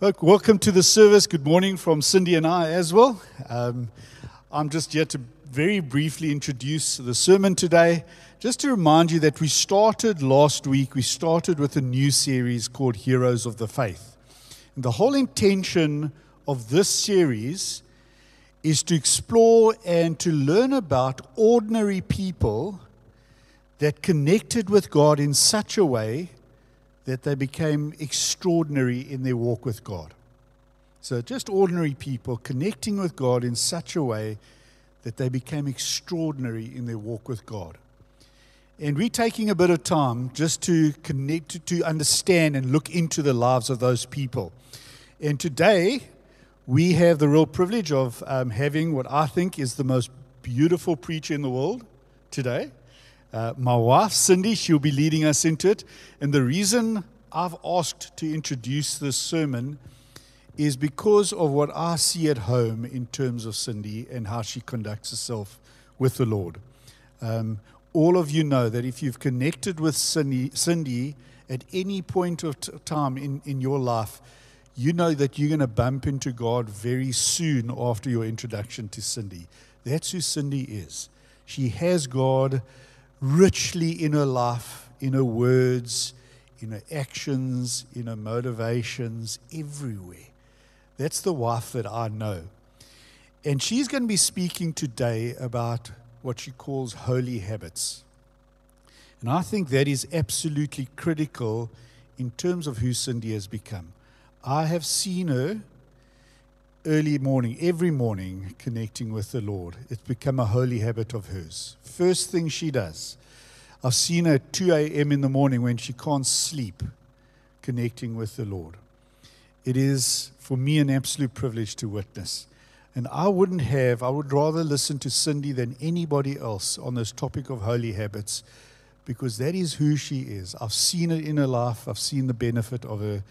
Folk, welcome to the service. Good morning from Cindy and I as well. Um, I'm just here to very briefly introduce the sermon today. Just to remind you that we started last week, we started with a new series called Heroes of the Faith. And the whole intention of this series is to explore and to learn about ordinary people that connected with God in such a way that they became extraordinary in their walk with God. So, just ordinary people connecting with God in such a way that they became extraordinary in their walk with God. And we're taking a bit of time just to connect, to understand and look into the lives of those people. And today, we have the real privilege of um, having what I think is the most beautiful preacher in the world today. Uh, my wife, Cindy, she'll be leading us into it. And the reason I've asked to introduce this sermon is because of what I see at home in terms of Cindy and how she conducts herself with the Lord. Um, all of you know that if you've connected with Cindy, Cindy at any point of t- time in, in your life, you know that you're going to bump into God very soon after your introduction to Cindy. That's who Cindy is. She has God richly in her life, in her words, in her actions, in her motivations, everywhere. That's the wife that I know. And she's going to be speaking today about what she calls holy habits. And I think that is absolutely critical in terms of who Cindy has become. I have seen her early morning, every morning, connecting with the Lord. It's become a holy habit of hers. First thing she does, I've seen her at 2 a.m. in the morning when she can't sleep, connecting with the Lord. It is, for me, an absolute privilege to witness. And I wouldn't have, I would rather listen to Cindy than anybody else on this topic of holy habits because that is who she is. I've seen it in her life, I've seen the benefit of her.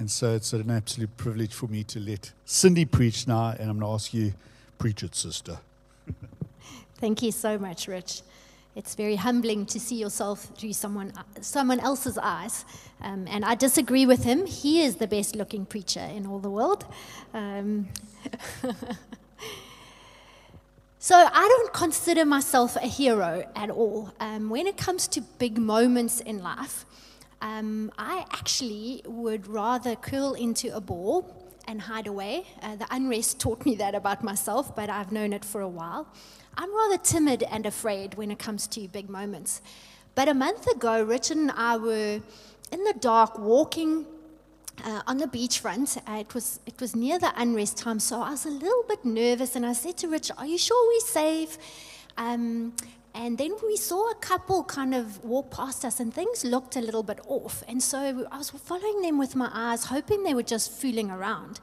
And so it's an absolute privilege for me to let Cindy preach now, and I'm going to ask you, preach it, sister. Thank you so much, Rich. It's very humbling to see yourself through someone, someone else's eyes. Um, and I disagree with him. He is the best looking preacher in all the world. Um, so I don't consider myself a hero at all. Um, when it comes to big moments in life, um, I actually would rather curl into a ball and hide away. Uh, the unrest taught me that about myself, but I've known it for a while. I'm rather timid and afraid when it comes to big moments. But a month ago, Richard and I were in the dark walking uh, on the beachfront. Uh, it, was, it was near the unrest time, so I was a little bit nervous. And I said to Richard, Are you sure we're safe? Um, and then we saw a couple kind of walk past us, and things looked a little bit off. And so I was following them with my eyes, hoping they were just fooling around.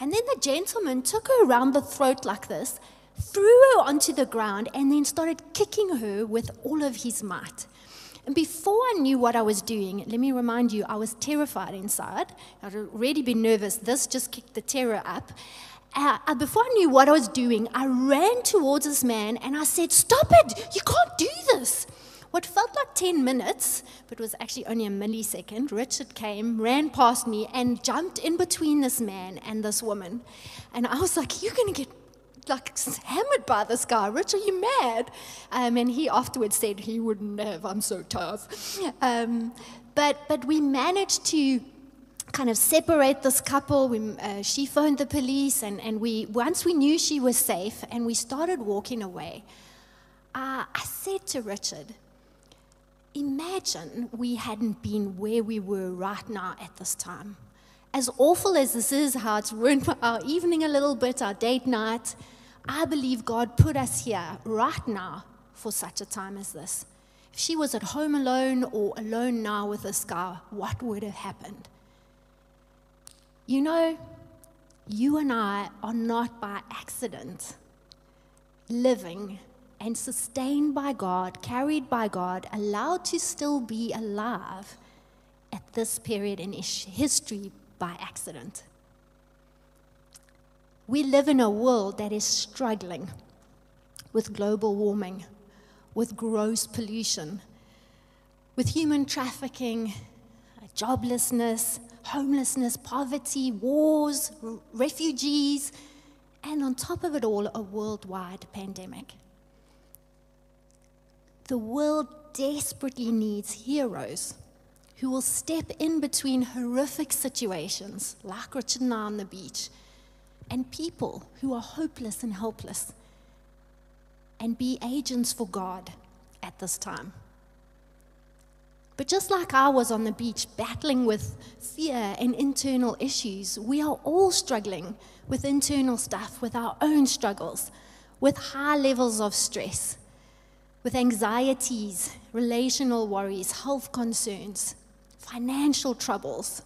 And then the gentleman took her around the throat like this, threw her onto the ground, and then started kicking her with all of his might. And before I knew what I was doing, let me remind you, I was terrified inside. I'd already been nervous. This just kicked the terror up. Uh, uh, before I knew what I was doing, I ran towards this man and I said, Stop it! You can't do this! What felt like 10 minutes, but was actually only a millisecond, Richard came, ran past me, and jumped in between this man and this woman. And I was like, You're going to get like hammered by this guy. Rich, are you mad? Um, and he afterwards said he wouldn't have. I'm so tough. Um, but, but we managed to kind of separate this couple. We, uh, she phoned the police, and, and we, once we knew she was safe and we started walking away, uh, I said to Richard, Imagine we hadn't been where we were right now at this time. As awful as this is, how it's ruined our evening a little bit, our date night, I believe God put us here right now for such a time as this. If she was at home alone or alone now with this guy, what would have happened? You know, you and I are not by accident living and sustained by God, carried by God, allowed to still be alive at this period in history by accident. We live in a world that is struggling with global warming, with gross pollution, with human trafficking, joblessness, homelessness, poverty, wars, r- refugees, and on top of it all, a worldwide pandemic. The world desperately needs heroes who will step in between horrific situations like Richard and I on the beach and people who are hopeless and helpless and be agents for God at this time. But just like I was on the beach battling with fear and internal issues, we are all struggling with internal stuff, with our own struggles, with high levels of stress, with anxieties, relational worries, health concerns, financial troubles.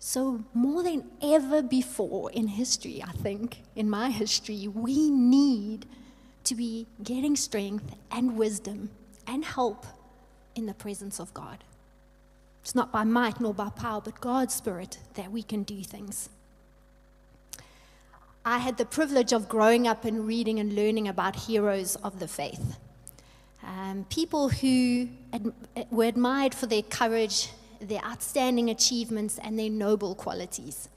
So, more than ever before in history, I think, in my history, we need to be getting strength and wisdom and help in the presence of God. It's not by might nor by power, but God's Spirit that we can do things. I had the privilege of growing up and reading and learning about heroes of the faith. Um, people who ad- were admired for their courage, their outstanding achievements, and their noble qualities.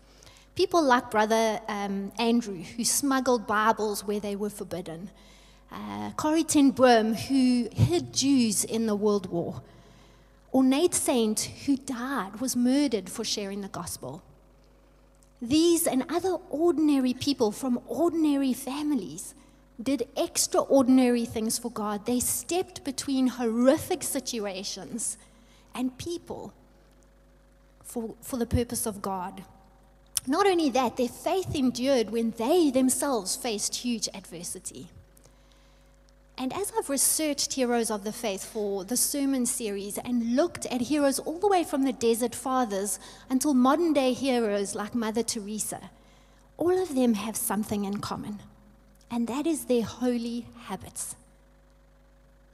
People like Brother um, Andrew, who smuggled Bibles where they were forbidden. Uh, Corrie ten Boom, who hid Jews in the World War. Or Nate Saint, who died, was murdered for sharing the gospel. These and other ordinary people from ordinary families did extraordinary things for God. They stepped between horrific situations and people for, for the purpose of God. Not only that, their faith endured when they themselves faced huge adversity. And as I've researched heroes of the faith for the sermon series and looked at heroes all the way from the desert fathers until modern day heroes like Mother Teresa, all of them have something in common, and that is their holy habits.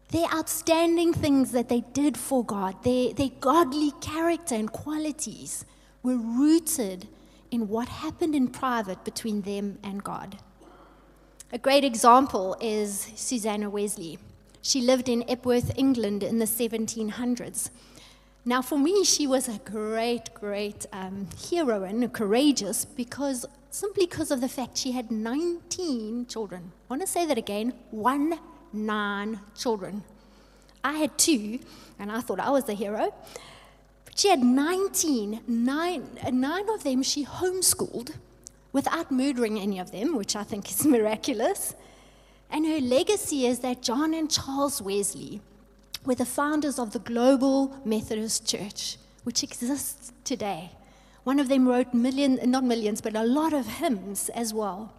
Their outstanding things that they did for God, their, their godly character and qualities were rooted in what happened in private between them and God. A great example is Susanna Wesley. She lived in Epworth, England in the 1700s. Now, for me, she was a great, great um, heroine, courageous, because simply because of the fact she had 19 children. I want to say that again one, nine children. I had two, and I thought I was the hero. But she had 19, nine, nine of them she homeschooled without murdering any of them, which I think is miraculous. And her legacy is that John and Charles Wesley were the founders of the Global Methodist Church, which exists today. One of them wrote millions, not millions, but a lot of hymns as well.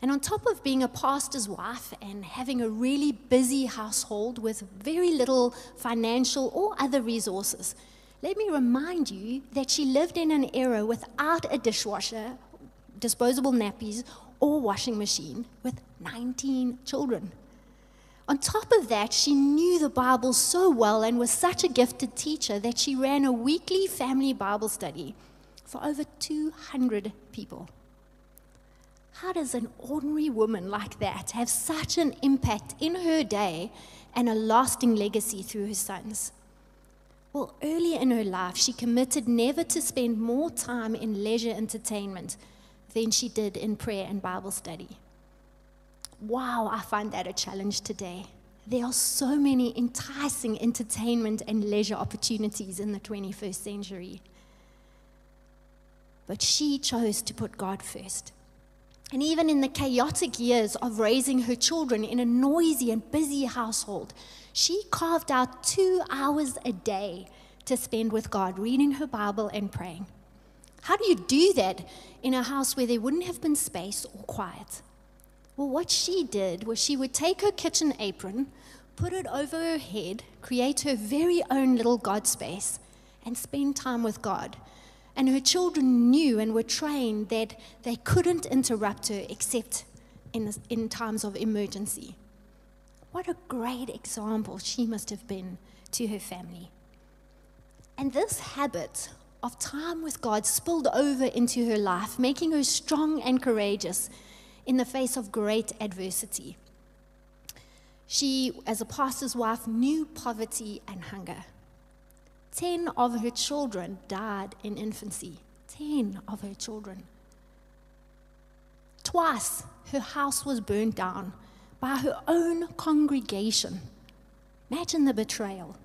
And on top of being a pastor's wife and having a really busy household with very little financial or other resources, let me remind you that she lived in an era without a dishwasher disposable nappies, or washing machine with 19 children. On top of that, she knew the Bible so well and was such a gifted teacher that she ran a weekly family Bible study for over 200 people. How does an ordinary woman like that have such an impact in her day and a lasting legacy through her sons? Well, earlier in her life, she committed never to spend more time in leisure entertainment than she did in prayer and Bible study. Wow, I find that a challenge today. There are so many enticing entertainment and leisure opportunities in the 21st century. But she chose to put God first. And even in the chaotic years of raising her children in a noisy and busy household, she carved out two hours a day to spend with God, reading her Bible and praying. How do you do that in a house where there wouldn't have been space or quiet? Well, what she did was she would take her kitchen apron, put it over her head, create her very own little God space, and spend time with God. And her children knew and were trained that they couldn't interrupt her except in, in times of emergency. What a great example she must have been to her family. And this habit of time with God spilled over into her life, making her strong and courageous in the face of great adversity. She, as a pastor's wife, knew poverty and hunger. 10 of her children died in infancy. 10 of her children. Twice her house was burned down by her own congregation. Imagine the betrayal.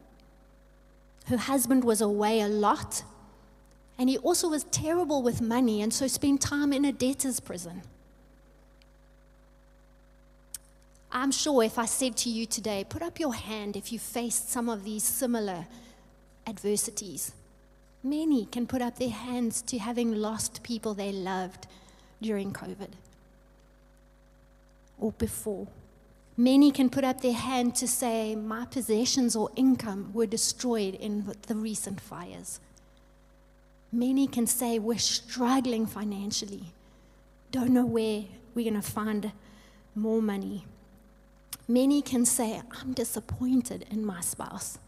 Her husband was away a lot, and he also was terrible with money and so spent time in a debtor's prison. I'm sure if I said to you today, put up your hand if you faced some of these similar adversities. Many can put up their hands to having lost people they loved during COVID or before. Many can put up their hand to say, My possessions or income were destroyed in the recent fires. Many can say, We're struggling financially, don't know where we're going to find more money. Many can say, I'm disappointed in my spouse.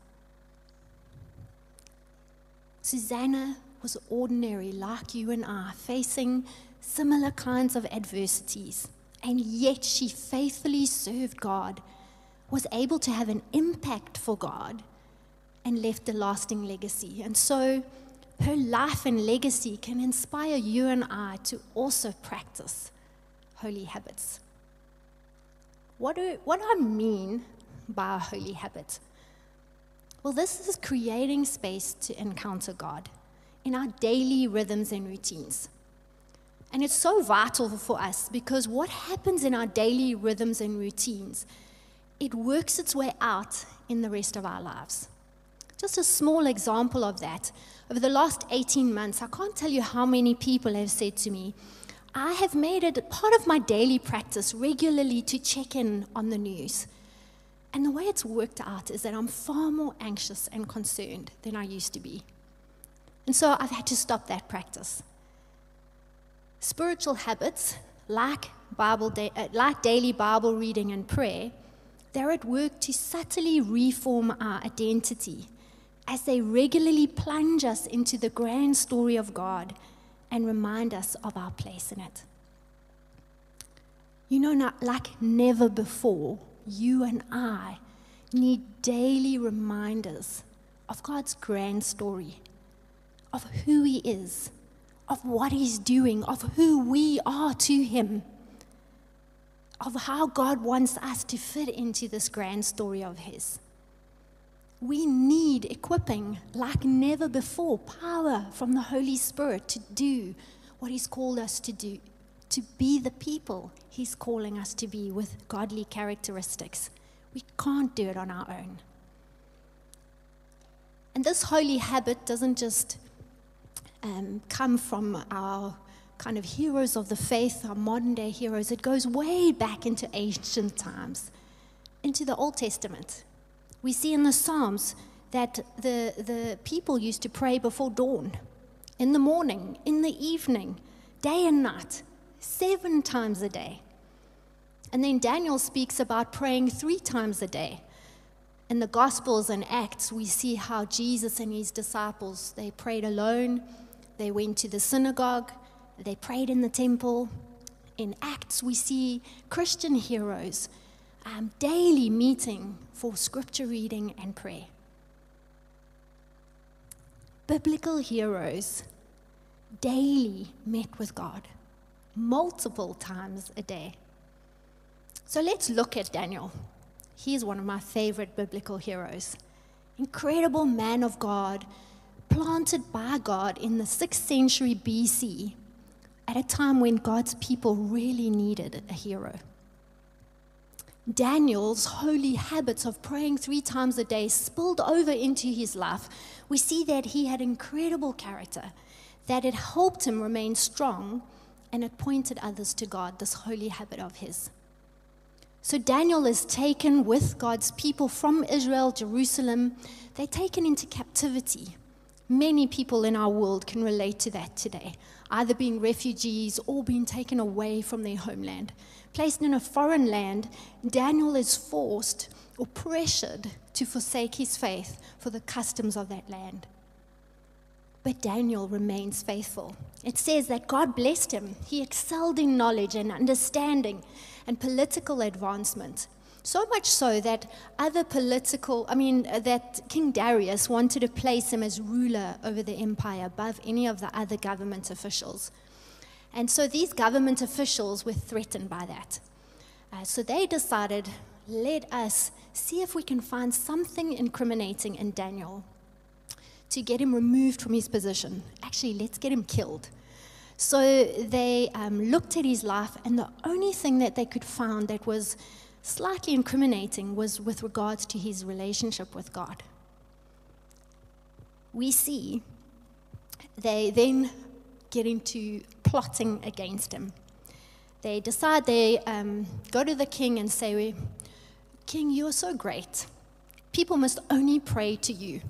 Susanna was ordinary, like you and I, facing similar kinds of adversities, and yet she faithfully served God, was able to have an impact for God, and left a lasting legacy. And so, her life and legacy can inspire you and I to also practice holy habits. What do, what do I mean by a holy habit? Well, this is creating space to encounter God in our daily rhythms and routines. And it's so vital for us because what happens in our daily rhythms and routines, it works its way out in the rest of our lives. Just a small example of that. Over the last 18 months, I can't tell you how many people have said to me, I have made it part of my daily practice regularly to check in on the news. And the way it's worked out is that I'm far more anxious and concerned than I used to be. And so I've had to stop that practice. Spiritual habits, like, Bible da- uh, like daily Bible reading and prayer, they're at work to subtly reform our identity as they regularly plunge us into the grand story of God and remind us of our place in it. You know, not like never before, you and I need daily reminders of God's grand story, of who He is, of what He's doing, of who we are to Him, of how God wants us to fit into this grand story of His. We need equipping like never before, power from the Holy Spirit to do what He's called us to do to be the people He's calling us to be with godly characteristics. We can't do it on our own. And this holy habit doesn't just um, come from our kind of heroes of the faith, our modern day heroes. It goes way back into ancient times, into the Old Testament. We see in the Psalms that the, the people used to pray before dawn, in the morning, in the evening, day and night seven times a day. And then Daniel speaks about praying three times a day. In the Gospels and Acts, we see how Jesus and his disciples, they prayed alone, they went to the synagogue, they prayed in the temple. In Acts, we see Christian heroes um, daily meeting for scripture reading and prayer. Biblical heroes daily met with God multiple times a day. So let's look at Daniel. He's one of my favorite biblical heroes. Incredible man of God, planted by God in the 6th century BC at a time when God's people really needed a hero. Daniel's holy habits of praying three times a day spilled over into his life. We see that he had incredible character, that it helped him remain strong and it pointed others to God, this holy habit of his. So Daniel is taken with God's people from Israel, Jerusalem. They're taken into captivity. Many people in our world can relate to that today, either being refugees or being taken away from their homeland. Placed in a foreign land, Daniel is forced or pressured to forsake his faith for the customs of that land. But Daniel remains faithful. It says that God blessed him. He excelled in knowledge and understanding and political advancement. So much so that other political, I mean, uh, that King Darius wanted to place him as ruler over the empire above any of the other government officials. And so these government officials were threatened by that. Uh, so they decided, let us see if we can find something incriminating in Daniel to get him removed from his position. Actually, let's get him killed. So they um, looked at his life, and the only thing that they could find that was slightly incriminating was with regards to his relationship with God. We see they then get into plotting against him. They decide they um, go to the king and say, King, you are so great. People must only pray to you.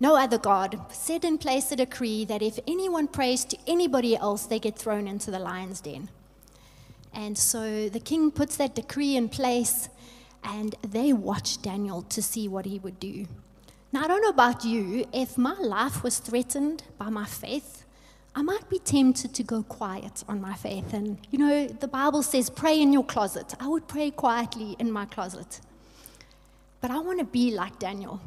No other God. Set in place a decree that if anyone prays to anybody else, they get thrown into the lion's den. And so the king puts that decree in place, and they watch Daniel to see what he would do. Now, I don't know about you, if my life was threatened by my faith, I might be tempted to go quiet on my faith. And, you know, the Bible says, pray in your closet. I would pray quietly in my closet. But I want to be like Daniel,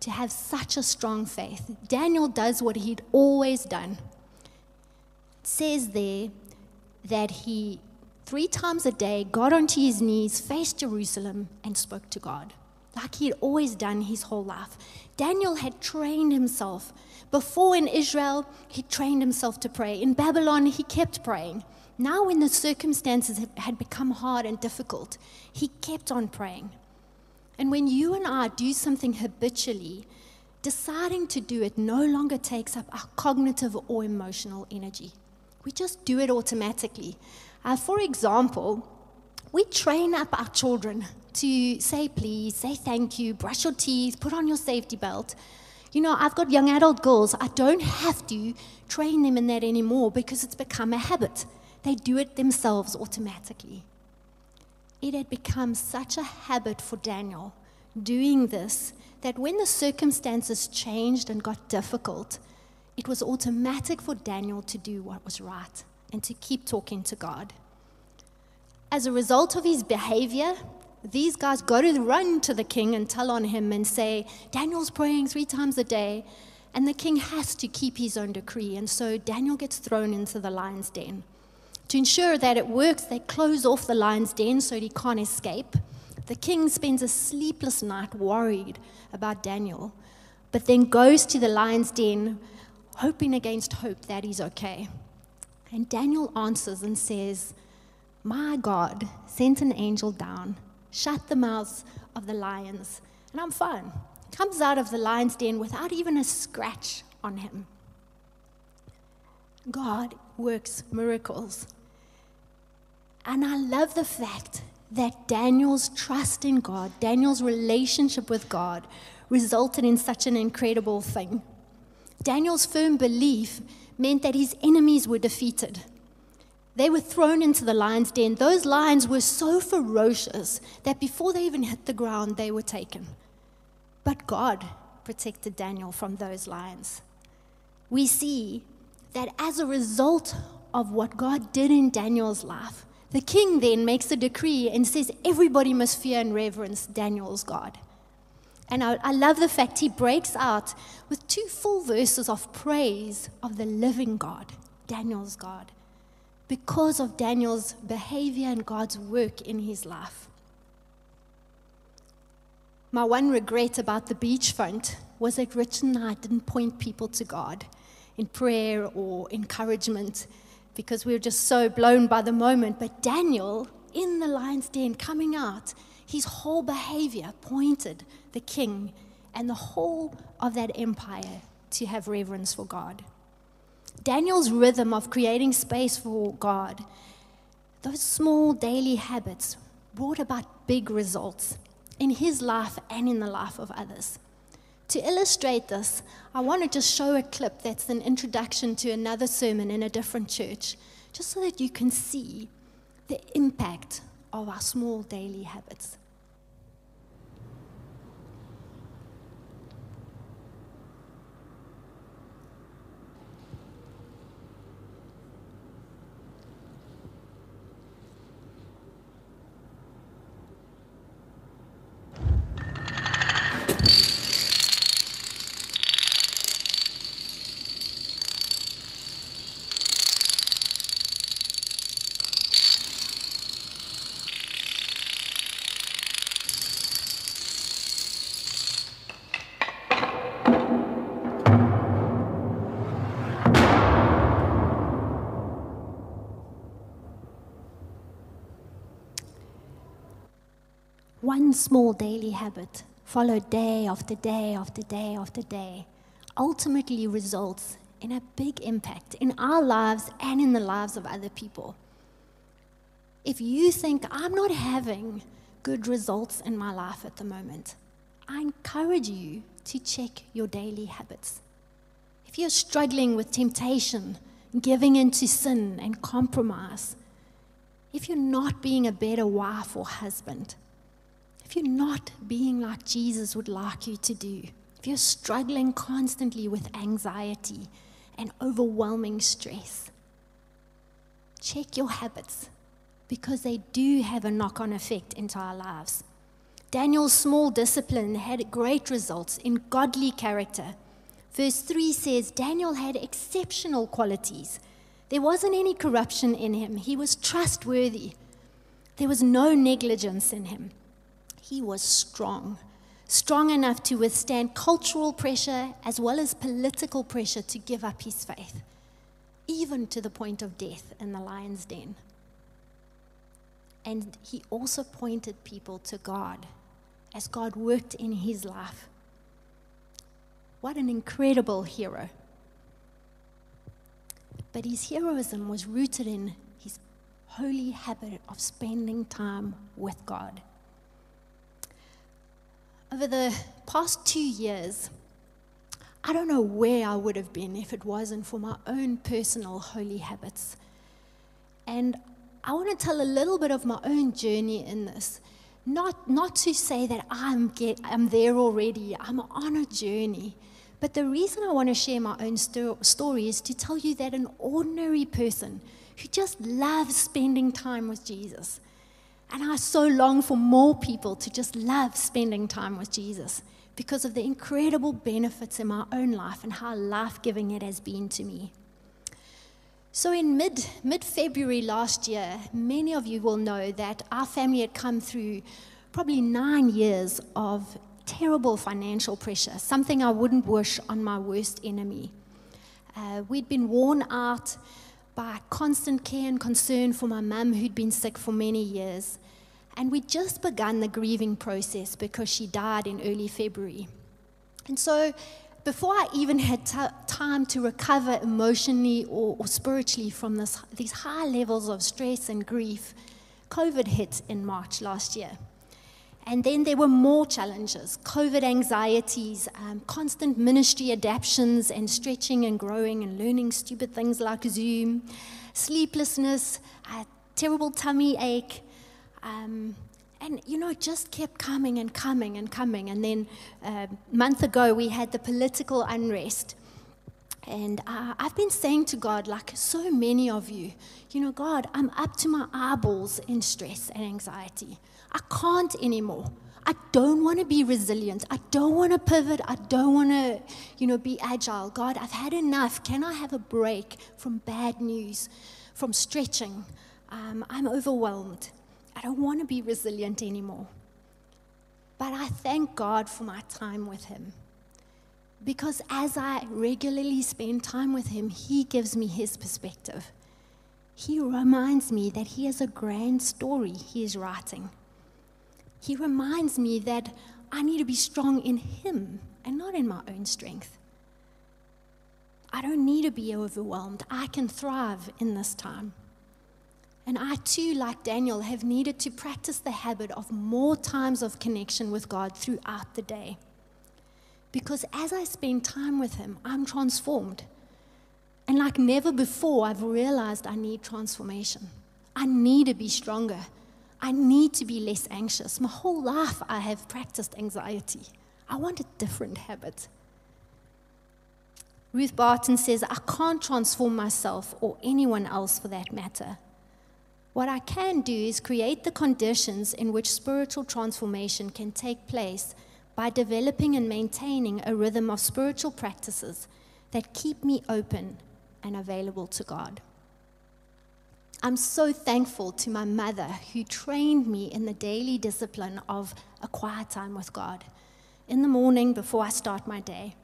to have such a strong faith. Daniel does what he'd always done. It says there that he, three times a day, got onto his knees, faced Jerusalem, and spoke to God, like he had always done his whole life. Daniel had trained himself before in Israel, he trained himself to pray. In Babylon, he kept praying. Now, when the circumstances had become hard and difficult, he kept on praying. And when you and I do something habitually, deciding to do it no longer takes up our cognitive or emotional energy. We just do it automatically. Uh, for example, we train up our children to say please, say thank you, brush your teeth, put on your safety belt. You know, I've got young adult girls. I don't have to train them in that anymore because it's become a habit. They do it themselves automatically. It had become such a habit for Daniel doing this that when the circumstances changed and got difficult, it was automatic for Daniel to do what was right and to keep talking to God. As a result of his behavior, these guys go to run to the king and tell on him and say, Daniel's praying three times a day. And the king has to keep his own decree. And so Daniel gets thrown into the lion's den. To ensure that it works, they close off the lion's den so he can't escape. The king spends a sleepless night worried about Daniel, but then goes to the lion's den, hoping against hope that he's okay. And Daniel answers and says, My God sent an angel down shut the mouths of the lions, and I'm fine. Comes out of the lion's den without even a scratch on him. God works miracles. And I love the fact that Daniel's trust in God, Daniel's relationship with God, resulted in such an incredible thing. Daniel's firm belief meant that his enemies were defeated. They were thrown into the lion's den. Those lions were so ferocious that before they even hit the ground, they were taken. But God protected Daniel from those lions. We see that as a result of what God did in Daniel's life, the king then makes a decree and says everybody must fear and reverence Daniel's God. And I, I, love the fact he breaks out with two full verses of praise of the living God, Daniel's God because of Daniel's behavior and God's work in his life. My one regret about the beachfront was that Rich and I didn't point people to God in prayer or encouragement because we were just so blown by the moment. But Daniel, in the lion's den, coming out, his whole behavior pointed the king and the whole of that empire to have reverence for God. Daniel's rhythm of creating space for God, those small daily habits brought about big results in his life and in the life of others. To illustrate this, I want to just show a clip that's an introduction to another sermon in a different church, just so that you can see the impact of our small daily habits. One small daily habit, followed day after day after day after day, ultimately results in a big impact in our lives and in the lives of other people. If you think I'm not having good results in my life at the moment, I encourage you to check your daily habits. If you're struggling with temptation, giving into sin and compromise, if you're not being a better wife or husband, if you're not being like Jesus would like you to do, if you're struggling constantly with anxiety and overwhelming stress, check your habits because they do have a knock on effect into our lives. Daniel's small discipline had great results in godly character. Verse 3 says Daniel had exceptional qualities. There wasn't any corruption in him, he was trustworthy. There was no negligence in him. He was strong, strong enough to withstand cultural pressure as well as political pressure to give up his faith, even to the point of death in the lion's den. And he also pointed people to God as God worked in his life. What an incredible hero. But his heroism was rooted in his holy habit of spending time with God. Over the past two years, I don't know where I would have been if it wasn't for my own personal holy habits. And I want to tell a little bit of my own journey in this. Not, not to say that I'm, get, I'm there already, I'm on a journey. But the reason I want to share my own sto- story is to tell you that an ordinary person who just loves spending time with Jesus, and I so long for more people to just love spending time with Jesus because of the incredible benefits in my own life and how life giving it has been to me. So, in mid, mid February last year, many of you will know that our family had come through probably nine years of terrible financial pressure, something I wouldn't wish on my worst enemy. Uh, we'd been worn out by constant care and concern for my mum, who'd been sick for many years. And we'd just begun the grieving process because she died in early February. And so before I even had t- time to recover emotionally or, or spiritually from this, these high levels of stress and grief, COVID hit in March last year. And then there were more challenges COVID anxieties, um, constant ministry adaptations, and stretching and growing and learning stupid things like Zoom, sleeplessness, a terrible tummy ache, um, and you know, it just kept coming and coming and coming. And then uh, a month ago, we had the political unrest. And uh, I've been saying to God, like so many of you, you know, God, I'm up to my eyeballs in stress and anxiety. I can't anymore. I don't want to be resilient. I don't want to pivot. I don't want to, you know, be agile. God, I've had enough. Can I have a break from bad news, from stretching? Um, I'm overwhelmed. I don't want to be resilient anymore. But I thank God for my time with Him. Because as I regularly spend time with Him, He gives me His perspective. He reminds me that He has a grand story He is writing. He reminds me that I need to be strong in Him and not in my own strength. I don't need to be overwhelmed. I can thrive in this time. And I too, like Daniel, have needed to practice the habit of more times of connection with God throughout the day. Because as I spend time with Him, I'm transformed. And like never before, I've realized I need transformation. I need to be stronger. I need to be less anxious. My whole life, I have practiced anxiety. I want a different habit. Ruth Barton says, I can't transform myself or anyone else for that matter. What I can do is create the conditions in which spiritual transformation can take place by developing and maintaining a rhythm of spiritual practices that keep me open and available to God. I'm so thankful to my mother who trained me in the daily discipline of a quiet time with God in the morning before I start my day.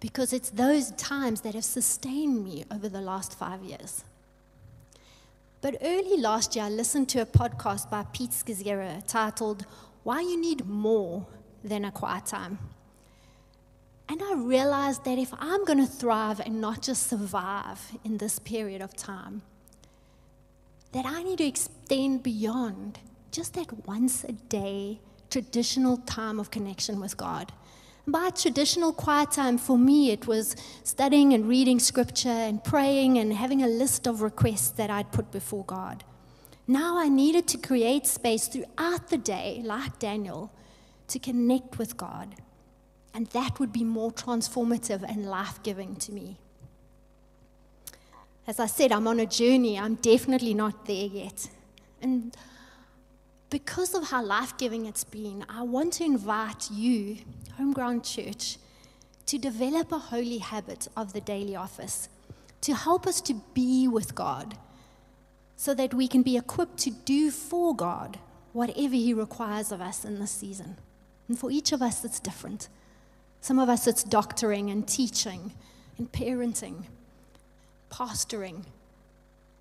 Because it's those times that have sustained me over the last five years. But early last year, I listened to a podcast by Pete Scazzero titled Why You Need More Than a Quiet Time. And I realized that if I'm going to thrive and not just survive in this period of time, that I need to extend beyond just that once a day traditional time of connection with God. By traditional quiet time, for me, it was studying and reading scripture and praying and having a list of requests that I'd put before God. Now I needed to create space throughout the day, like Daniel, to connect with God. And that would be more transformative and life giving to me. As I said, I'm on a journey. I'm definitely not there yet. And because of how life giving it's been, I want to invite you, Homeground Church, to develop a holy habit of the daily office, to help us to be with God, so that we can be equipped to do for God whatever He requires of us in this season. And for each of us, it's different. Some of us, it's doctoring and teaching and parenting, pastoring,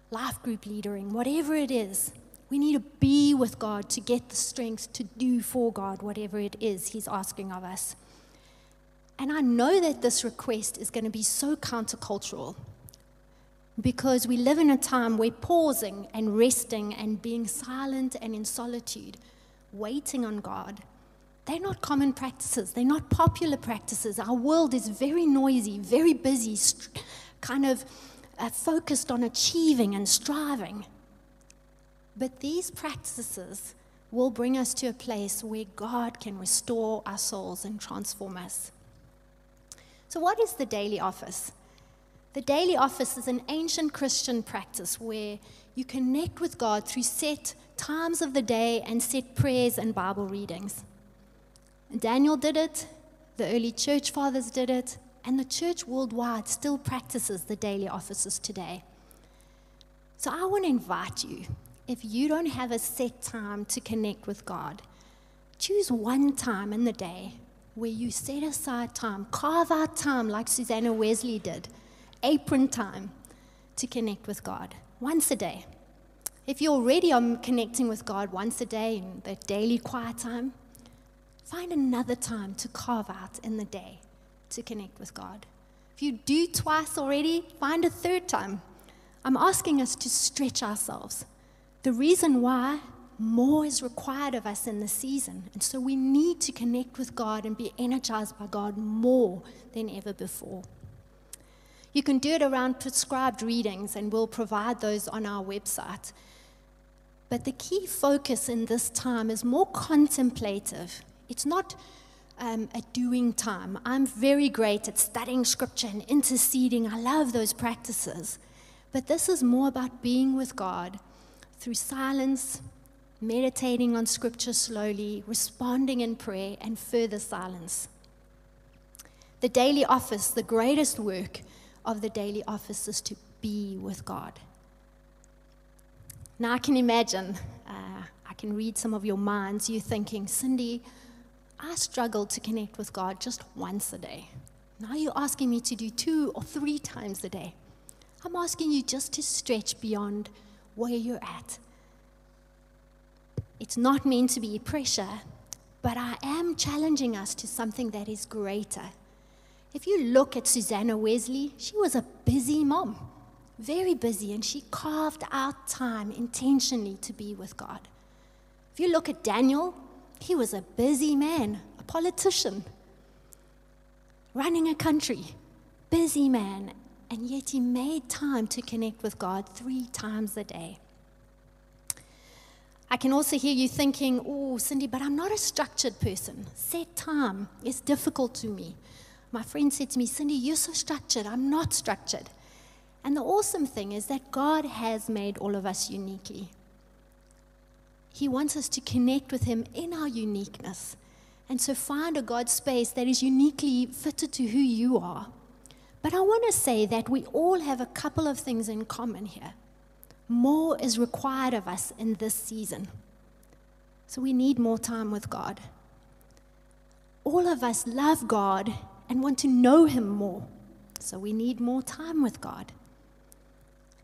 life group leadering, whatever it is. We need to be with God to get the strength to do for God whatever it is He's asking of us. And I know that this request is going to be so countercultural because we live in a time where pausing and resting and being silent and in solitude, waiting on God, they're not common practices. They're not popular practices. Our world is very noisy, very busy, kind of uh, focused on achieving and striving. But these practices will bring us to a place where God can restore our souls and transform us. So, what is the daily office? The daily office is an ancient Christian practice where you connect with God through set times of the day and set prayers and Bible readings. Daniel did it, the early church fathers did it, and the church worldwide still practices the daily offices today. So I want to invite you if you don't have a set time to connect with God, choose one time in the day where you set aside time, carve out time like Susanna Wesley did, apron time to connect with God once a day. If you already are connecting with God once a day in the daily quiet time, find another time to carve out in the day to connect with God. If you do twice already, find a third time. I'm asking us to stretch ourselves the reason why more is required of us in the season. And so we need to connect with God and be energized by God more than ever before. You can do it around prescribed readings, and we'll provide those on our website. But the key focus in this time is more contemplative. It's not um, a doing time. I'm very great at studying scripture and interceding. I love those practices. But this is more about being with God through silence, meditating on scripture slowly, responding in prayer, and further silence. The daily office, the greatest work of the daily office is to be with God. Now, I can imagine, uh, I can read some of your minds, you thinking, Cindy, I struggle to connect with God just once a day. Now you're asking me to do two or three times a day. I'm asking you just to stretch beyond where you're at. It's not meant to be pressure, but I am challenging us to something that is greater. If you look at Susanna Wesley, she was a busy mom, very busy, and she carved out time intentionally to be with God. If you look at Daniel, he was a busy man, a politician, running a country, busy man, and yet he made time to connect with God three times a day. I can also hear you thinking, oh, Cindy, but I'm not a structured person. Set time is difficult to me. My friend said to me, Cindy, you're so structured. I'm not structured. And the awesome thing is that God has made all of us uniquely. He wants us to connect with Him in our uniqueness. And so find a God space that is uniquely fitted to who you are but I want to say that we all have a couple of things in common here. More is required of us in this season. So we need more time with God. All of us love God and want to know Him more. So we need more time with God.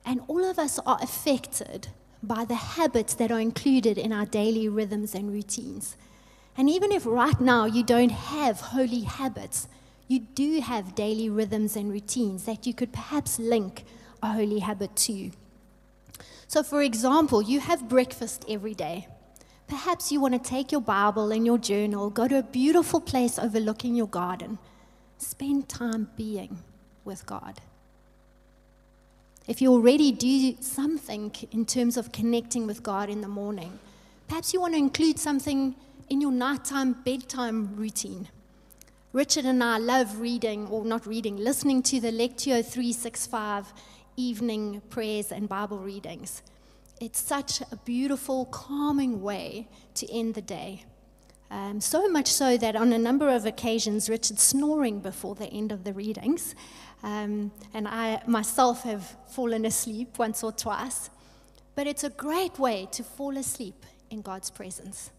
And all of us are affected by the habits that are included in our daily rhythms and routines. And even if right now you don't have holy habits, you do have daily rhythms and routines that you could perhaps link a holy habit to. So, for example, you have breakfast every day. Perhaps you want to take your Bible and your journal, go to a beautiful place overlooking your garden, spend time being with God. If you already do something in terms of connecting with God in the morning, perhaps you want to include something in your nighttime bedtime routine. Richard and I love reading, or not reading, listening to the Lectio 365 evening prayers and Bible readings. It's such a beautiful, calming way to end the day. Um, so much so that on a number of occasions, Richard's snoring before the end of the readings. Um, and I myself have fallen asleep once or twice. But it's a great way to fall asleep in God's presence.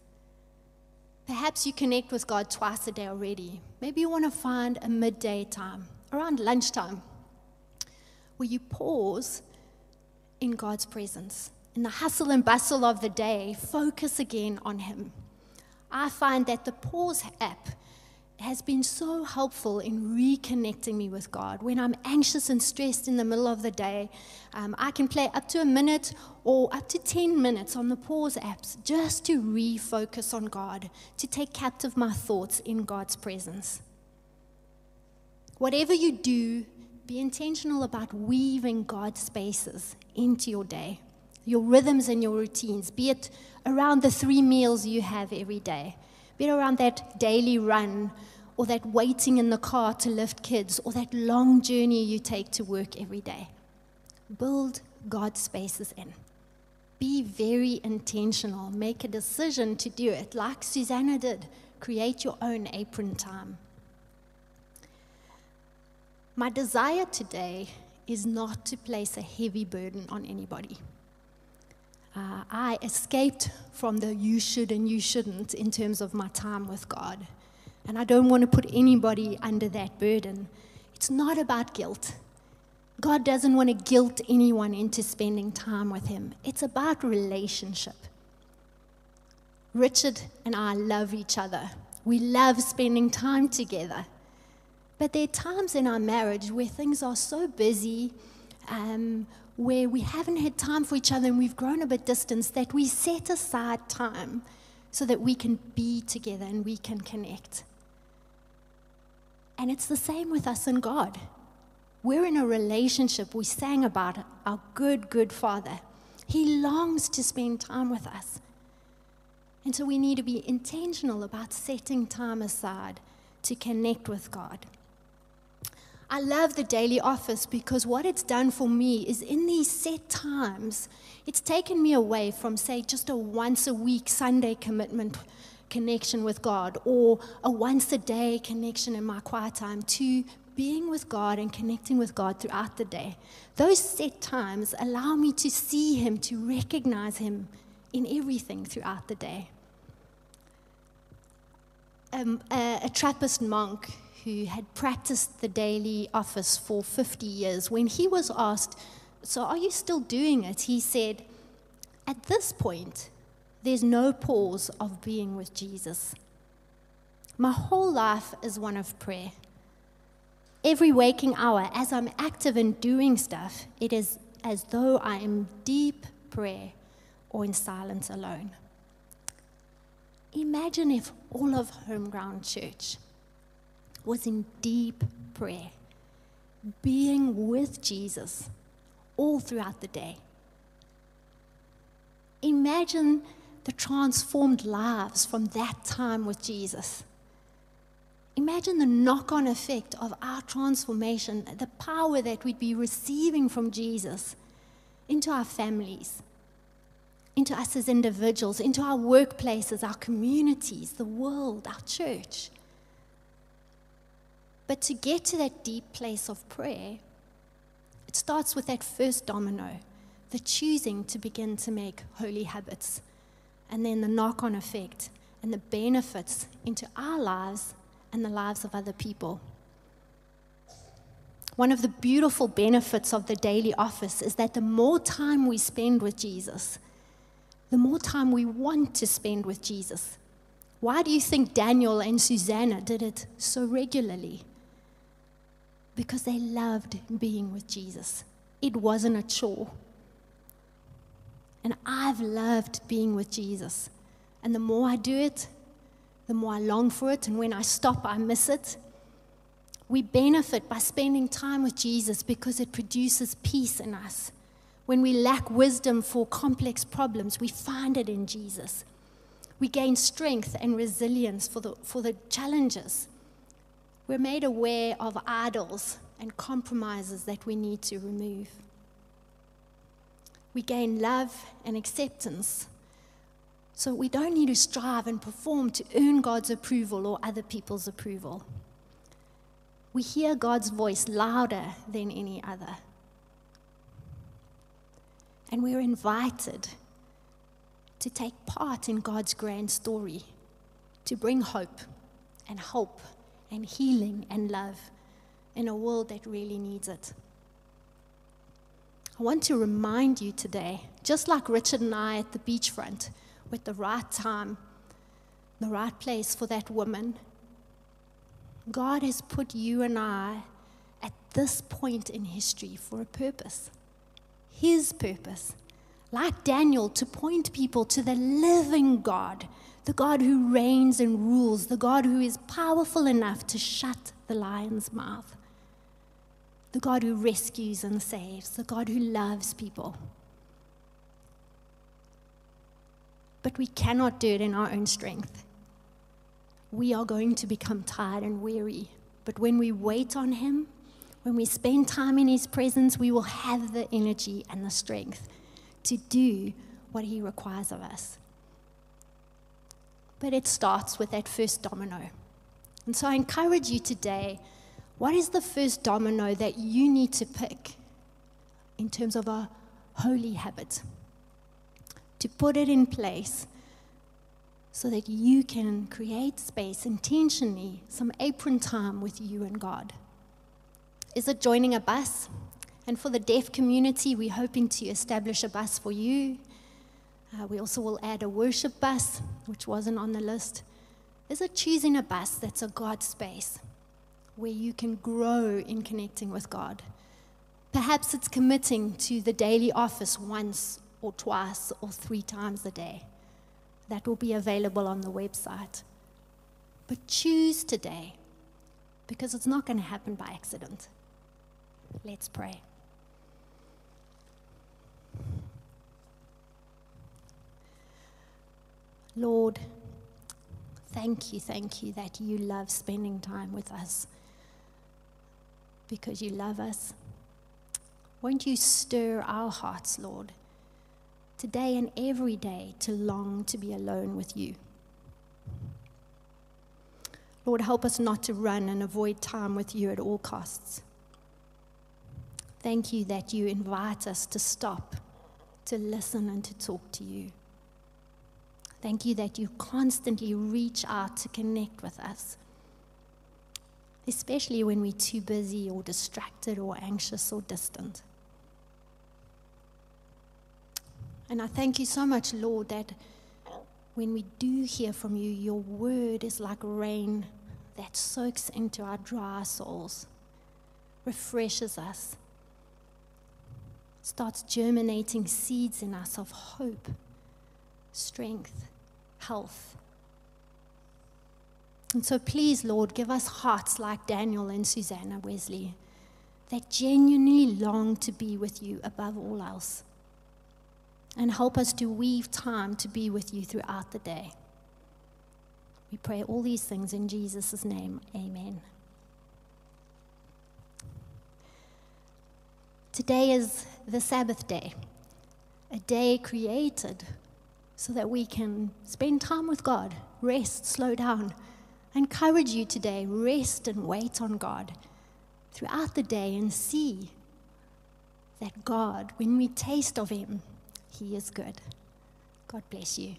Perhaps you connect with God twice a day already. Maybe you want to find a midday time, around lunchtime, where you pause in God's presence. In the hustle and bustle of the day, focus again on Him. I find that the Pause app has been so helpful in reconnecting me with God. When I'm anxious and stressed in the middle of the day, um, I can play up to a minute or up to 10 minutes on the pause apps just to refocus on God, to take captive my thoughts in God's presence. Whatever you do, be intentional about weaving God's spaces into your day, your rhythms and your routines, be it around the three meals you have every day, be it around that daily run or that waiting in the car to lift kids, or that long journey you take to work every day. Build God's spaces in. Be very intentional. Make a decision to do it, like Susanna did. Create your own apron time. My desire today is not to place a heavy burden on anybody. Uh, I escaped from the you should and you shouldn't in terms of my time with God. And I don't want to put anybody under that burden. It's not about guilt. God doesn't want to guilt anyone into spending time with Him. It's about relationship. Richard and I love each other. We love spending time together. But there are times in our marriage where things are so busy, um, where we haven't had time for each other and we've grown a bit distant, that we set aside time so that we can be together and we can connect. And it's the same with us and God. We're in a relationship. We sang about our good, good Father. He longs to spend time with us. And so we need to be intentional about setting time aside to connect with God. I love the daily office because what it's done for me is in these set times, it's taken me away from, say, just a once a week Sunday commitment connection with God or a once a day connection in my quiet time to being with God and connecting with God throughout the day. Those set times allow me to see Him, to recognize Him in everything throughout the day. Um, a, a Trappist monk who had practiced the daily office for 50 years, when he was asked, So are you still doing it? He said, At this point, there's no pause of being with Jesus. My whole life is one of prayer. Every waking hour, as I'm active in doing stuff, it is as though I am deep prayer or in silence alone. Imagine if all of Homeground Church was in deep prayer, being with Jesus all throughout the day. Imagine the transformed lives from that time with Jesus. Imagine the knock on effect of our transformation, the power that we'd be receiving from Jesus into our families, into us as individuals, into our workplaces, our communities, the world, our church. But to get to that deep place of prayer, it starts with that first domino, the choosing to begin to make holy habits and then the knock on effect and the benefits into our lives and the lives of other people. One of the beautiful benefits of the daily office is that the more time we spend with Jesus, the more time we want to spend with Jesus. Why do you think Daniel and Susanna did it so regularly? Because they loved being with Jesus. It wasn't a chore. And I've loved being with Jesus. And the more I do it, the more I long for it. And when I stop, I miss it. We benefit by spending time with Jesus because it produces peace in us. When we lack wisdom for complex problems, we find it in Jesus. We gain strength and resilience for the, for the challenges. We're made aware of idols and compromises that we need to remove. We gain love and acceptance. So we don't need to strive and perform to earn God's approval or other people's approval. We hear God's voice louder than any other. And we're invited to take part in God's grand story, to bring hope and hope and healing and love in a world that really needs it. I want to remind you today, just like Richard and I at the beachfront, with the right time, the right place for that woman, God has put you and I at this point in history for a purpose. His purpose like Daniel, to point people to the living God, the God who reigns and rules, the God who is powerful enough to shut the lion's mouth, the God who rescues and saves, the God who loves people. But we cannot do it in our own strength. We are going to become tired and weary. But when we wait on Him, when we spend time in His presence, we will have the energy and the strength to do what He requires of us. But it starts with that first domino. And so I encourage you today what is the first domino that you need to pick in terms of a holy habit? To put it in place so that you can create space intentionally, some apron time with you and God. Is it joining a bus? And for the deaf community, we're hoping to establish a bus for you. Uh, we also will add a worship bus, which wasn't on the list. Is it choosing a bus that's a God space where you can grow in connecting with God? Perhaps it's committing to the daily office once or twice or three times a day. That will be available on the website. But choose today because it's not going to happen by accident. Let's pray. Lord, thank you, thank you that you love spending time with us because you love us. Won't you stir our hearts, Lord, today and every day to long to be alone with you? Lord, help us not to run and avoid time with you at all costs. Thank you that you invite us to stop, to listen, and to talk to you. Thank you that you constantly reach out to connect with us, especially when we're too busy or distracted or anxious or distant. And I thank you so much, Lord, that when we do hear from you, your word is like rain that soaks into our dry souls, refreshes us, starts germinating seeds in us of hope, strength, health. And so, please, Lord, give us hearts like Daniel and Susanna Wesley that genuinely long to be with you above all else. And help us to weave time to be with you throughout the day. We pray all these things in Jesus' name. Amen. Today is the Sabbath day, a day created so that we can spend time with God, rest, slow down. I encourage you today, rest and wait on God throughout the day and see that God, when we taste of Him, He is good. God bless you.